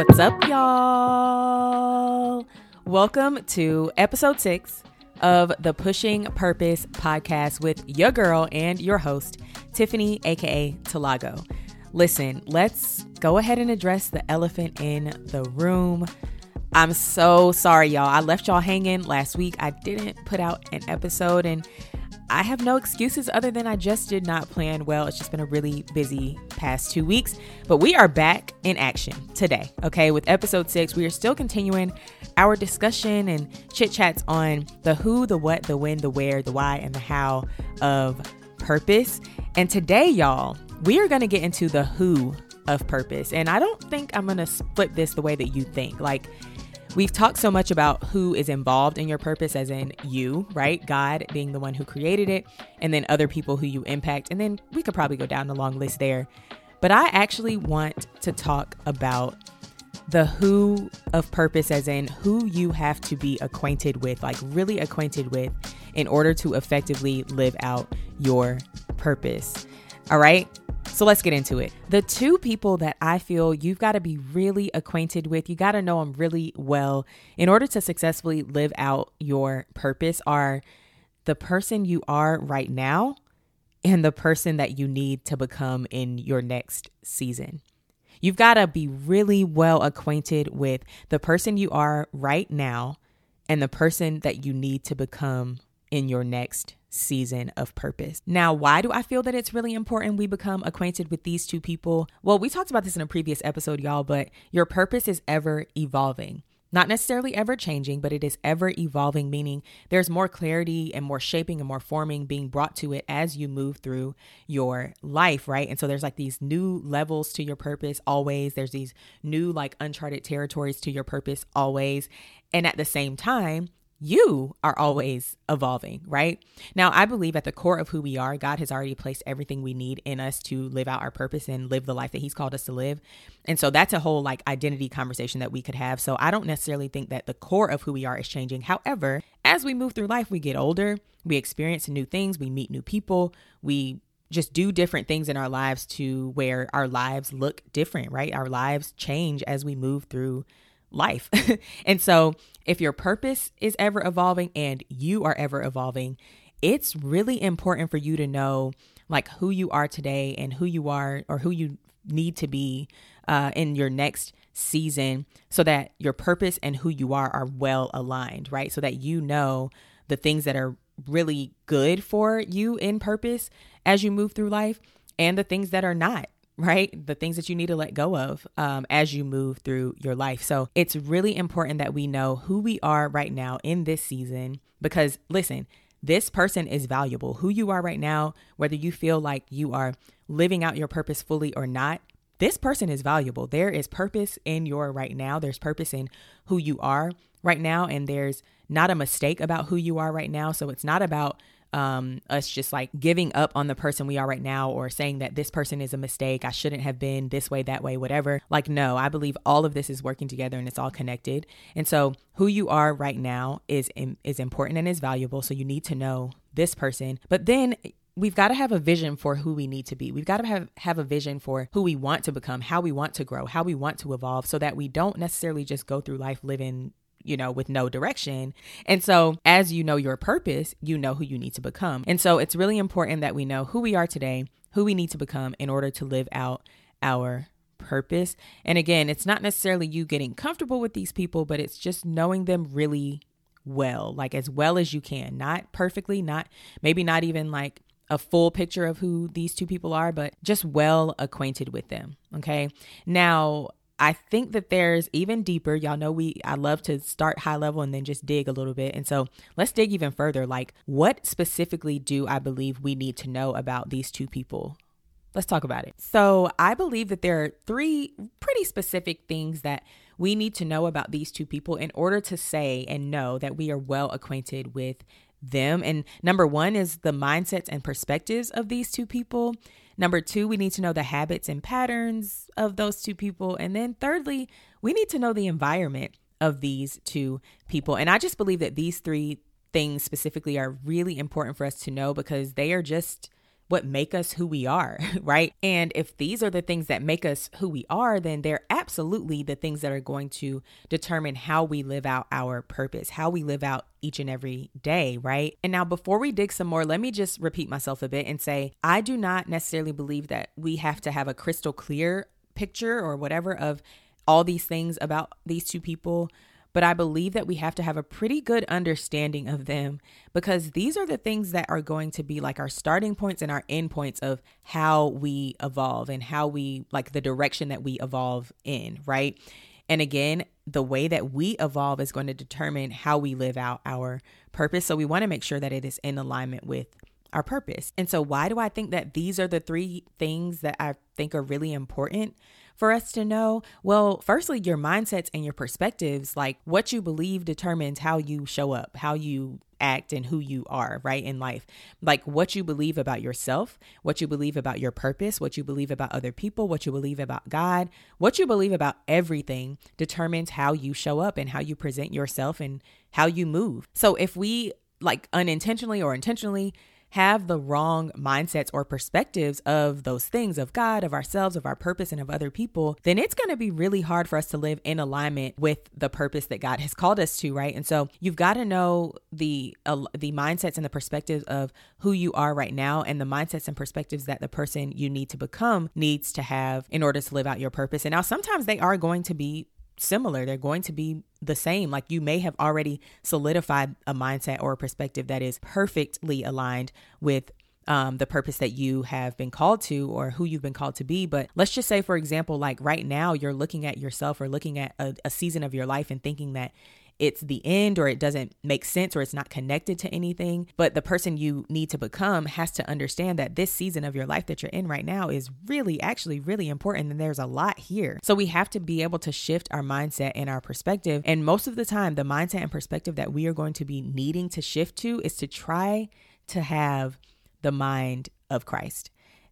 What's up, y'all? Welcome to episode six of the Pushing Purpose podcast with your girl and your host, Tiffany, aka Tilago. Listen, let's go ahead and address the elephant in the room. I'm so sorry, y'all. I left y'all hanging last week. I didn't put out an episode, and I have no excuses other than I just did not plan well. It's just been a really busy past two weeks, but we are back in action today. Okay, with episode six, we are still continuing our discussion and chit chats on the who, the what, the when, the where, the why, and the how of purpose. And today, y'all, we are to get into the who of purpose. And I don't think I'm to split this the way that you think. Like, We've talked so much about who is involved in your purpose, as in you, right? God being the one who created it, and then other people who you impact. And then we could probably go down the long list there. But I actually want to talk about the who of purpose, as in who you have to be acquainted with, like really acquainted with, in order to effectively live out your purpose. All right. So let's get into it. The two people that I feel you've got to be really acquainted with, you got to know them really well in order to successfully live out your purpose are the person you are right now and the person that you need to become in your next season. You've got to be really well acquainted with the person you are right now and the person that you need to become in your next season of purpose. Now, why do I feel that it's really important we become acquainted with these two people? Well, we talked about this in a previous episode, y'all, but your purpose is ever evolving. Not necessarily ever changing, but it is ever evolving, meaning there's more clarity and more shaping and more forming being brought to it as you move through your life, right? And so there's like these new levels to your purpose always. There's these new, like, uncharted territories to your purpose always. And at the same time, you are always evolving, right? Now, I believe at the core of who we are, God has already placed everything we need in us to live out our purpose and live the life that He's called us to live. And so that's a whole like identity conversation that we could have. So I don't necessarily think that the core of who we are is changing. However, as we move through life, we get older, we experience new things, we meet new people, we just do different things in our lives to where our lives look different, right? Our lives change as we move through life. and so, if your purpose is ever evolving and you are ever evolving, it's really important for you to know like who you are today and who you are or who you need to be uh, in your next season so that your purpose and who you are are well aligned, right? So that you know the things that are really good for you in purpose as you move through life and the things that are not right? The things that you need to let go of um, as you move through your life. So it's really important that we know who we are right now in this season because, listen, this person is valuable. Who you are right now, whether you feel like you are living out your purpose fully or not, this person is valuable. There is purpose in your right now. There's purpose in who you are right now. And there's not a mistake about who you are right now. So it's not about um, us just like giving up on the person we are right now or saying that this person is a mistake. I shouldn't have been this way, that way, whatever. Like, no, I believe all of this is working together and it's all connected. And so, who you are right now is is important and is valuable. So you need to know this person. But then we've got to have a vision for who we need to be. We've got to have, have a vision for who we want to become, how we want to grow, how we want to evolve, so that we don't necessarily just go through life living you know, with no direction. And so, as you know your purpose, you know who you need to become. And so, it's really important that we know who we are today, who we need to become in order to live out our purpose. And again, it's not necessarily you getting comfortable with these people, but it's just knowing them really well, like as well as you can. Not perfectly, not maybe not even like a full picture of who these two people are, but just well acquainted with them. Okay. Now, I think that there's even deeper. Y'all know we I love to start high level and then just dig a little bit. And so let's dig even further. Like, what specifically do I believe we need to know about these two people? Let's talk about it. So, I believe that there are three pretty specific things that we need to know about these two people in order to say and know that we are well acquainted with them. And number one is the mindsets and perspectives of these two people. Number two, we need to know the habits and patterns of those two people. And then thirdly, we need to know the environment of these two people. And I just believe that these three things specifically are really important for us to know because they are just what make us who we are, right? And if these are the things that make us who we are, then they're absolutely the things that are going to determine how we live out our purpose, how we live out each and every day, right? And now, before we dig some more, let me just repeat myself a bit and say I do not necessarily believe that we have to have a crystal clear picture or whatever of all these things about these two people but I believe that we have to have a pretty good understanding of them because these are the things that are going to be like our starting points and our end points of how we evolve and how we like the direction that we evolve in, right? And again, the way that we evolve is going to determine how we live out our purpose. So we want to make sure that it is in alignment with our purpose. And so, why do I think that these are the three things that I think are really important? for us to know? Well, firstly, your mindsets and your perspectives, like what you believe determines how you show up, how you act and who you are, right, in life. Like what you believe about yourself, what you believe about your purpose, what you believe about other people, what you believe about God, what you believe about everything determines how you show up and how you present yourself and how you move. So if we like unintentionally or intentionally have the wrong mindsets or perspectives of those things, of God, of ourselves, of our purpose, and of other people, then it's going to be really hard for us to live in alignment with the purpose that God has called us to, right? And so you've got to know the uh, the mindsets and the perspectives of who you are right now and the mindsets and perspectives that the person you need to become needs to have in order to live out your purpose. And now sometimes they are going to be similar. They're going to be the same. Like you may have already solidified a mindset or a perspective that is perfectly aligned with um, the purpose that you have been called to or who you've been called to be. But let's just say, for example, like right now, you're looking at yourself or looking at a, a season of your life and thinking that it's the end or it doesn't make sense or it's not connected to anything. But the person you need to become has to understand that this season of your life that you're in right now is really, actually, really important. And there's a lot here. So we have to be able to shift our mindset and our perspective. And most of the time, the mindset and perspective that we are going to be needing to shift to is to try to have the mind of Christ.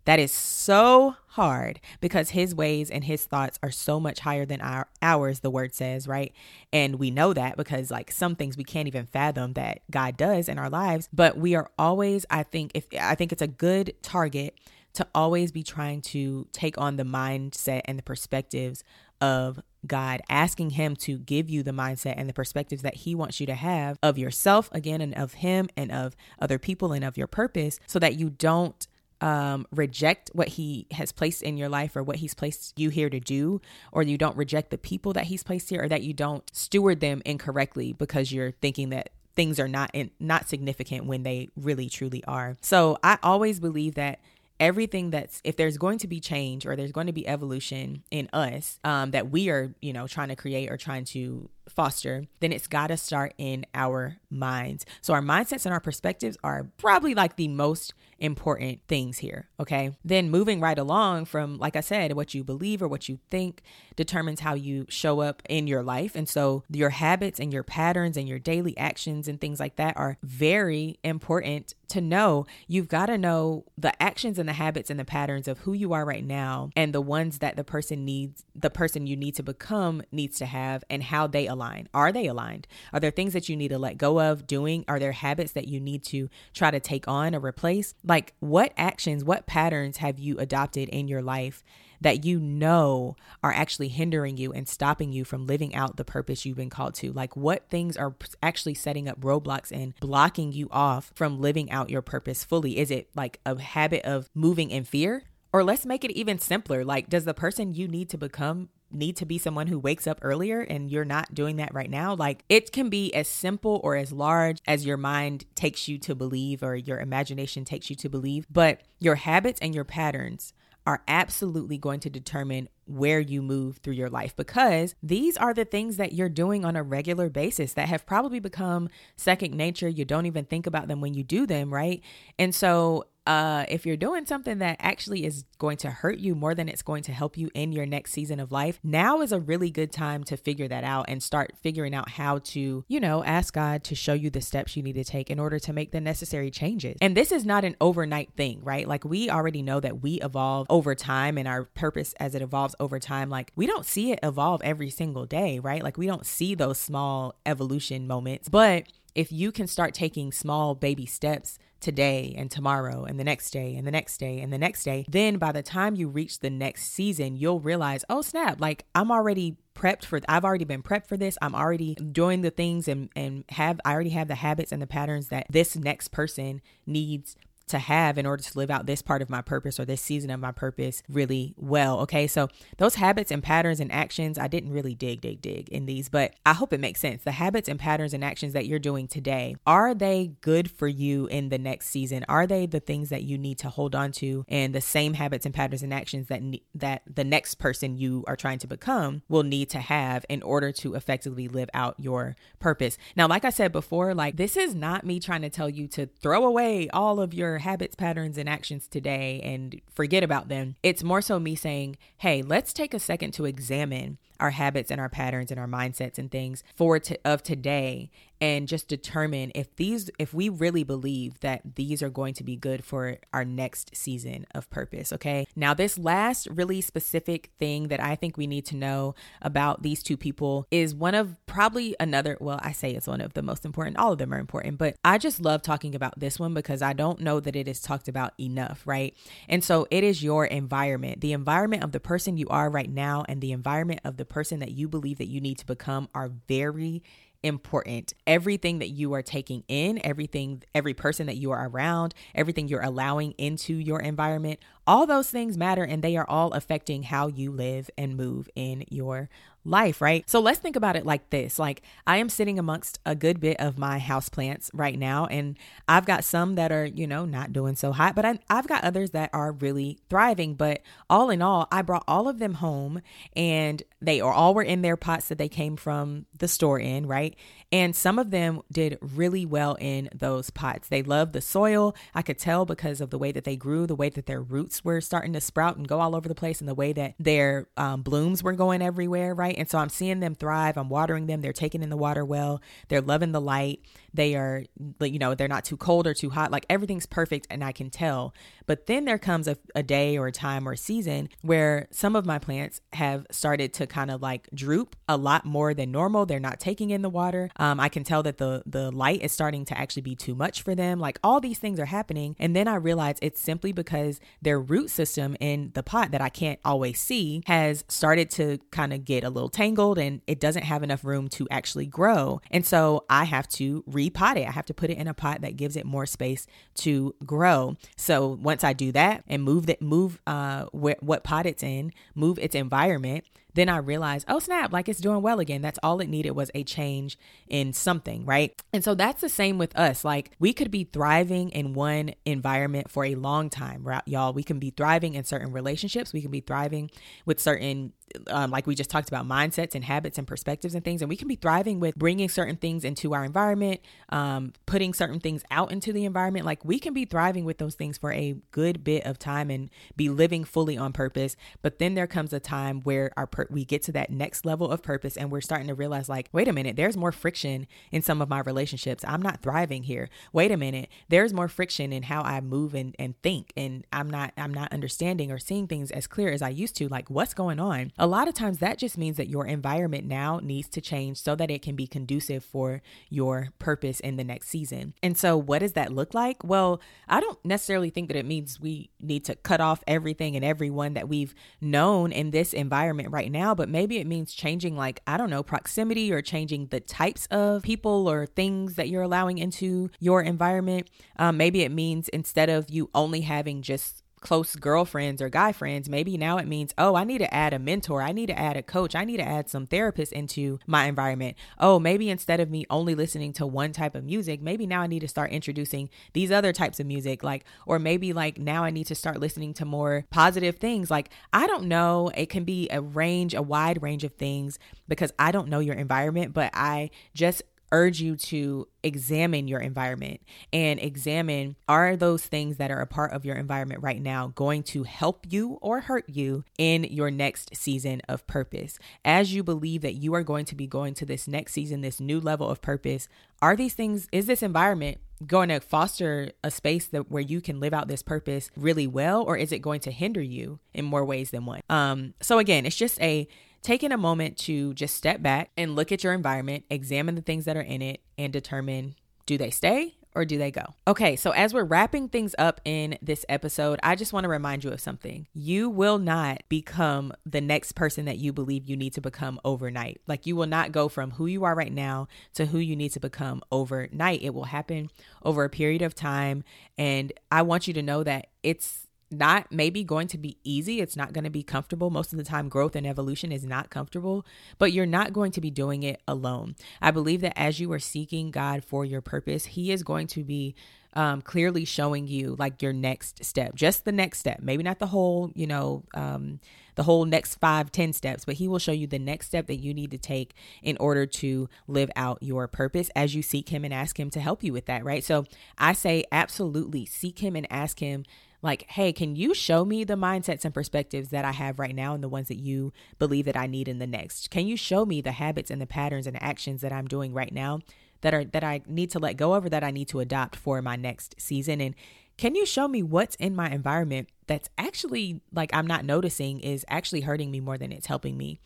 That is so hard because his ways and his thoughts are so much higher than our ours the word says, right? And we know that because like some things we can't even fathom that God does in our lives, but we are always I think if I think it's a good target to always be trying to take on the mindset and the perspectives of God, asking Him to give you the mindset and the perspectives that He wants you to have of yourself again and of Him and of other people and of your purpose so that you don't um, reject what he has placed in your life or what he's placed you here to do, or you don't reject the people that he's placed here, or that you don't steward them incorrectly because you're thinking that things are not in, not significant when they really truly are. So I always believe that everything that's if there's going to be change or there's going to be evolution in us um, that we are you know trying to create or trying to foster, then it's got to start in our minds. So, our mindsets and our perspectives are probably like the most important things here. Okay. Then, moving right along from, like I said, what you believe or what you think determines how you show up in your life. And so, your habits and your patterns and your daily actions and things like that are very important to know. You've got to know the actions and the habits and the patterns of who you are right now and the ones that the person needs, the person you need to become needs to have, and how they align? Are they aligned? Are there things that you need to let go of doing? Are there habits that you need to try to take on or replace? Like, what actions, what patterns have you adopted in your life that you know are actually hindering you and stopping you from living out the purpose you've been called to? Like, what things are actually setting up roadblocks and blocking you off from living out your purpose fully? Is it like a habit of moving in fear? Or let's make it even simpler. Like, does the person you need to become need to be someone who wakes up earlier and you're not doing that right now, like it can be as simple or as large as your mind takes you to believe or your imagination takes you to believe. But your habits and your patterns are absolutely going to determine where you move through your life because these are the things that you're doing on a regular basis that have probably become second nature. You don't even think about them when you do them, right? And so uh, if you're doing something that actually is going to hurt you more than it's going to help you in your next season of life, now is a really good time to figure that out and start figuring out how to, you know, ask God to show you the steps you need to take in order to make the necessary changes. And this is not an overnight thing, right? Like we already know that we evolve over time and our purpose as it evolves over time. Like we don't see it evolve every single day, right? Like we don't see those small evolution moments, but if you can start taking small baby steps today and tomorrow and the next day and the next day and the next day, then by the time you reach the next season, you'll realize, oh snap, like I'm already prepped for I've already been prepped for this. I'm already doing the things and and have I already have the habits and the patterns that this next person needs to have in order to live out this part of my purpose or this season of my purpose really well. Okay. So those habits and patterns and actions, I didn't really dig, dig, dig in these, but I hope it makes sense. The habits and patterns and actions that you're doing today, are they good for you in the next season? Are they the things that you need to hold on to and the same habits and patterns and actions that that the next person you are trying to become will need to have in order to effectively live out your purpose. Now, like I said before, like this is not me trying to tell you to throw away all of your habits, patterns, and actions today and forget about them. It's more so me saying, hey, let's take a second to examine our habits and our patterns and our mindsets and things for to, of today and just determine if these if we really believe that these are going to be good for our next season of purpose okay? Now this last really specific thing that i think we need to know about these two people is one of probably another well i say it's one of the most important all of them are important but i just love talking about this one because i don't know that it is talked about enough right? And so it is your environment the environment of the person you are right now and the environment of the person that you believe that you need to become are very important. Everything that you are taking in, everything, every person that you are around, everything you're allowing into your environment, all those things matter and they are all affecting how you live and move in your life, right? So let's think about it like this. Like I am sitting amongst a good bit of my house plants right now and I've got some that are, you know, not doing so hot, but I, have got others that are really thriving, but all in all, I brought all of them home and they are all were in their pots that they came from the store in, right? And some of them did really well in those pots. They loved the soil. I could tell because of the way that they grew, the way that their roots were starting to sprout and go all over the place, and the way that their um, blooms were going everywhere, right? And so I'm seeing them thrive. I'm watering them. They're taking in the water well. They're loving the light. They are, you know, they're not too cold or too hot. Like everything's perfect, and I can tell. But then there comes a, a day or a time or a season where some of my plants have started to kind of like droop a lot more than normal. They're not taking in the water. Um, I can tell that the the light is starting to actually be too much for them. Like all these things are happening, and then I realize it's simply because their root system in the pot that I can't always see has started to kind of get a little tangled, and it doesn't have enough room to actually grow. And so I have to repot it. I have to put it in a pot that gives it more space to grow. So once I do that and move that move uh wh- what pot it's in, move its environment, then I realized, oh snap, like it's doing well again. That's all it needed was a change in something, right? And so that's the same with us. Like we could be thriving in one environment for a long time, right, y'all. We can be thriving in certain relationships. We can be thriving with certain um, like we just talked about mindsets and habits and perspectives and things and we can be thriving with bringing certain things into our environment um, putting certain things out into the environment like we can be thriving with those things for a good bit of time and be living fully on purpose but then there comes a time where our per- we get to that next level of purpose and we're starting to realize like wait a minute there's more friction in some of my relationships. I'm not thriving here. Wait a minute there's more friction in how i move and, and think. And i'm not i'm not understanding or seeing things as clear as i used to. Like what's going on? A lot of times that just means that your environment now needs to change so that it can be conducive for your purpose in the next season. And so what does that look like? Well i don't necessarily think that it means we need to cut off everything and everyone that we've known in this environment right now now, but maybe it means changing, like, I don't know, proximity or changing the types of people or things that you're allowing into your environment. Um, maybe it means instead of you only having just close girlfriends or guy friends, maybe now it means, oh, I need to add a mentor. I need to add a coach. I need to add some therapists into my environment. Oh, maybe instead of me only listening to one type of music, maybe now I need to start introducing these other types of music. Like, or maybe like now I need to start listening to more positive things. Like, I don't know. It can be a range, a wide range of things because I don't know your environment, but I just urge you to examine your environment and examine are those things that are a part of your environment right now going to help you or hurt you in your next season of purpose? As you believe that you are going to be going to this next season this new level of purpose are these things is this environment going to foster a space that where you can live out this purpose really well or is it going to hinder you in more ways than one? Um so again it's just a taking a moment to just step back and look at your environment, examine the things that are in it, and determine Do they stay or do they go? Okay, so as we're wrapping things up in this episode, I just want to remind you of something. You will not become the next person that you believe you need to become overnight. Like you will not go from who you are right now to who you need to become overnight. It will happen over a period of time. And I want you to know that it's not maybe going to be easy. It's not going to be comfortable. Most of the time, growth and evolution is not comfortable, but you're not going to be doing it alone. I believe that as you are seeking God for your purpose, He is going to be um, clearly showing you like your next step, just the next step. Maybe not the whole, you know, um, the whole next five, ten steps, but He will show you the next step that you need to take in order to live out your purpose as you seek Him and ask Him to help you with that, right? So I say, absolutely seek Him and ask Him like, hey, can you show me the mindsets and perspectives that I have right now and the ones that you believe that I need in the next? Can you show me the habits and the patterns and actions that I'm doing right now that are that I need to let go of or that I need to adopt for my next season? And can you show me what's in my environment that's actually like I'm not noticing is actually hurting me more than it's helping me?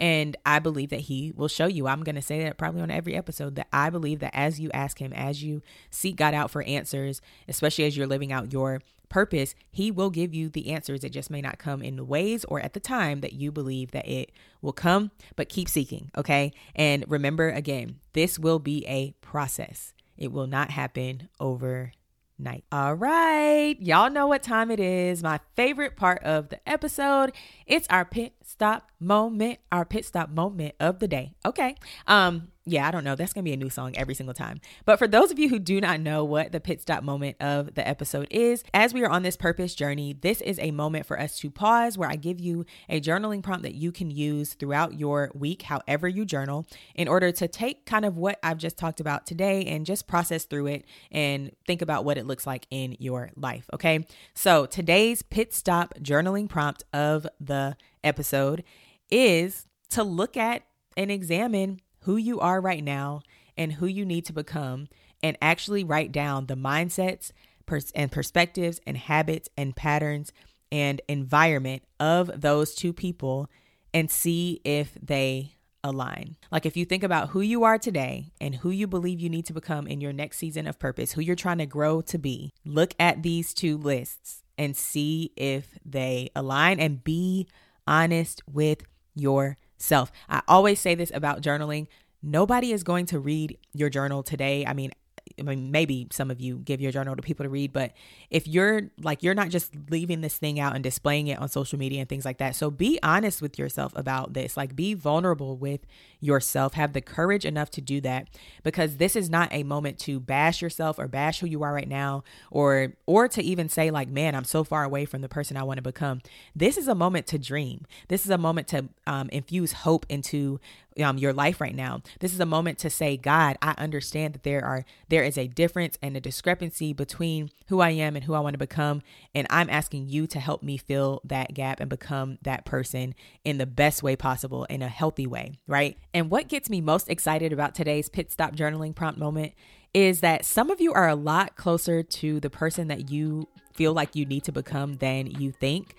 And I believe that he will show you. I'm going to say that probably on every episode that I believe that as you ask him, as you seek God out for answers, especially as you're living out your purpose, He will give you the answers. It just may not come in the ways or at the time that you believe that it will come, but keep seeking, okay? And remember again, this will be a process, it will not happen over night. All right, y'all know what time it is. My favorite part of the episode. It's our pit stop moment, our pit stop moment of the day. Okay. Um yeah, I don't know. That's going to be a new song every single time. But for those of you who do not know what the pit stop moment of the episode is, as we are on this purpose journey, this is a moment for us to pause where I give you a journaling prompt that you can use throughout your week, however you journal, in order to take kind of what I've just talked about today and just process through it and think about what it looks like in your life. Okay. So today's pit stop journaling prompt of the episode is to look at and examine who you are right now and who you need to become and actually write down the mindsets pers- and perspectives and habits and patterns and environment of those two people and see if they align. Like if you think about who you are today and who you believe you need to become in your next season of purpose, who you're trying to grow to be, look at these two lists and see if they align and be honest with yourself. I always say this about journaling. Nobody is going to read your journal today. I mean, I mean, maybe some of you give your journal to people to read, but if you're like, you're not just leaving this thing out and displaying it on social media and things like that. So be honest with yourself about this. Like, be vulnerable with yourself. Have the courage enough to do that because this is not a moment to bash yourself or bash who you are right now or, or to even say, like, man, I'm so far away from the person I want to become. This is a moment to dream. This is a moment to um, infuse hope into um, your life right now. This is a moment to say, God, I understand that there are there is a difference and a discrepancy between who I am and who I want to become, and I'm asking you to help me fill that gap and become that person in the best way possible, in a healthy way, right? And what gets me most excited about today's pit stop journaling prompt moment is that some of you are a lot closer to the person that you feel like you need to become than you think.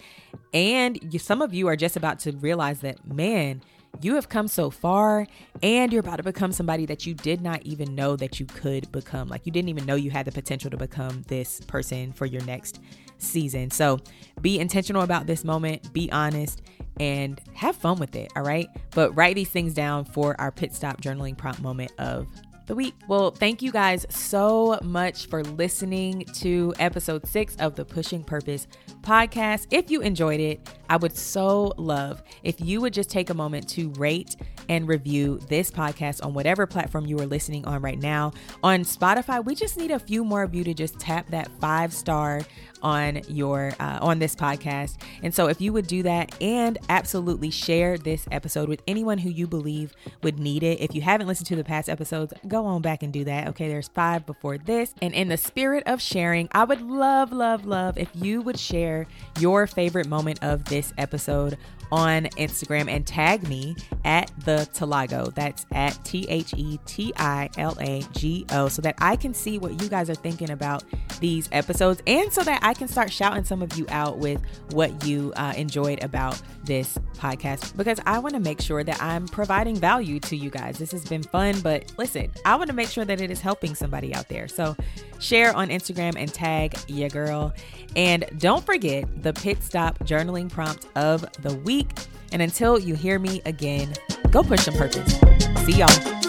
And you, some of you are just about to realize that, man, you have come so far and you're about to become somebody that you did not even know that you could become. Like you didn't even know you had the potential to become this person for your next season. So be intentional about this moment, be honest, and have fun with it. All right. But write these things down for our pit stop journaling prompt moment of the week. Well, thank you guys so much for listening to episode six of the Pushing Purpose podcast. If you enjoyed it, I would so love if you would just take a moment to rate and review this podcast on whatever platform you are listening on right now. On Spotify, we just need a few more of you to just tap that five star on your uh, on this podcast. And so if you would do that and absolutely share this episode with anyone who you believe would need it. If you haven't listened to the past episodes, go on back and do that. Okay, there's 5 before this. And in the spirit of sharing, I would love love love if you would share your favorite moment of this episode on Instagram and tag me at the Tilago. That's at T H E T I L A G O so that I can see what you guys are thinking about these episodes and so that I can start shouting some of you out with what you uh, enjoyed about this podcast because I want to make sure that I'm providing value to you guys. This has been fun, but listen, I want to make sure that it is helping somebody out there. So share on Instagram and tag your girl. And don't forget the pit stop journaling prompt of the week week. And until you hear me again, go push some purpose. See y'all.